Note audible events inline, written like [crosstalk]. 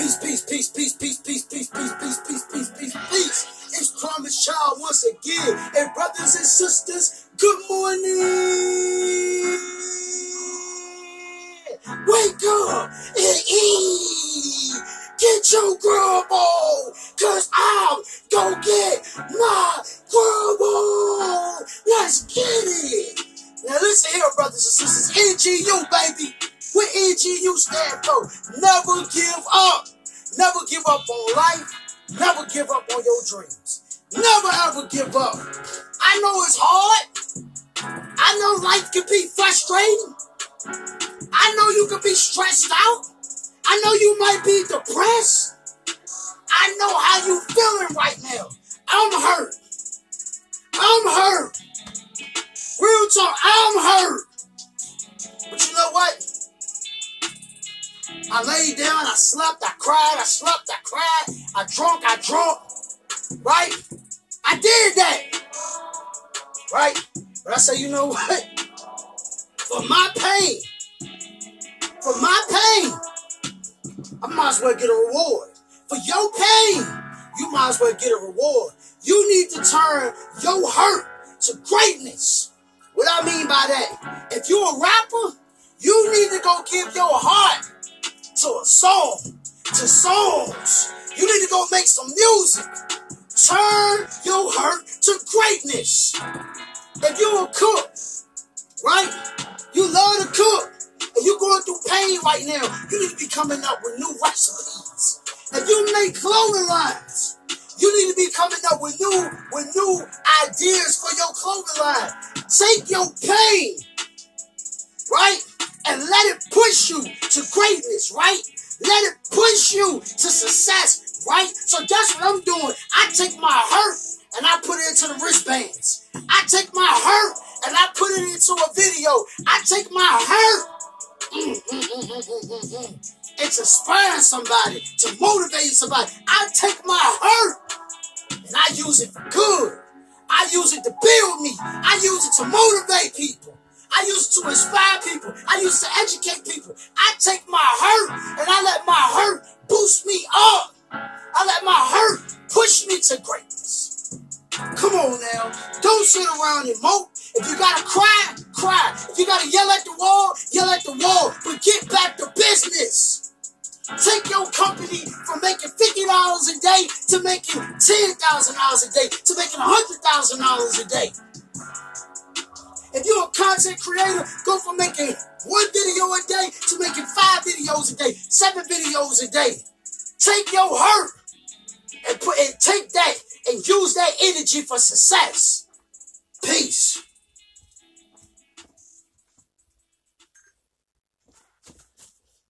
Peace, peace, peace, peace, peace, peace, peace, peace, peace, peace, peace, peace, peace. It's Promise Child once again. And brothers and sisters, good morning. Wake up and eat. Get your grub on, cause I'm gonna get my grub on. Let's get it. Now listen here, brothers and sisters. NGU, baby. What NGU stand for? Never give up. Never give up on life. Never give up on your dreams. Never ever give up. I know it's hard. I know life can be frustrating. I know you can be stressed out. I know you might be depressed. I know how you feeling right now. I'm hurt. I'm hurt. Real talk, I'm hurt. But you know what? I laid down, I slept, I cried, I slept, I cried, I drunk, I drunk. Right? I did that. Right? But I say, you know what? For my pain, for my pain, I might as well get a reward. For your pain, you might as well get a reward. You need to turn your hurt to greatness. What I mean by that, if you're a rapper, you need to go give your heart to a song, to songs. You need to go make some music. Turn your hurt to greatness. If you're a cook, right? You love to cook, and you're going through pain right now, you need to be coming up with new recipes. If you make clothing lines, you need to be coming up with new with new ideas for your clothing line. Take your pain, right? And let it push you to greatness, right? Let it push you to success, right? So that's what I'm doing. I take my hurt and I put it into the wristbands. I take my hurt and I put it into a video. I take my hurt [laughs] and to inspire somebody, to motivate somebody. I take my hurt and I use it for good. I use it to build me. I use it to motivate people. I used to inspire people. I used to educate people. I take my hurt and I let my hurt boost me up. I let my hurt push me to greatness. Come on now. Don't sit around and mope. If you gotta cry, cry. If you gotta yell at the wall, yell at the wall. But get back to business. Take your company from making fifty dollars a day to making ten thousand dollars a day to making hundred thousand dollars a day. If you're a content creator, go from making one video a day to making five videos a day, seven videos a day. Take your hurt and put and take that and use that energy for success. Peace.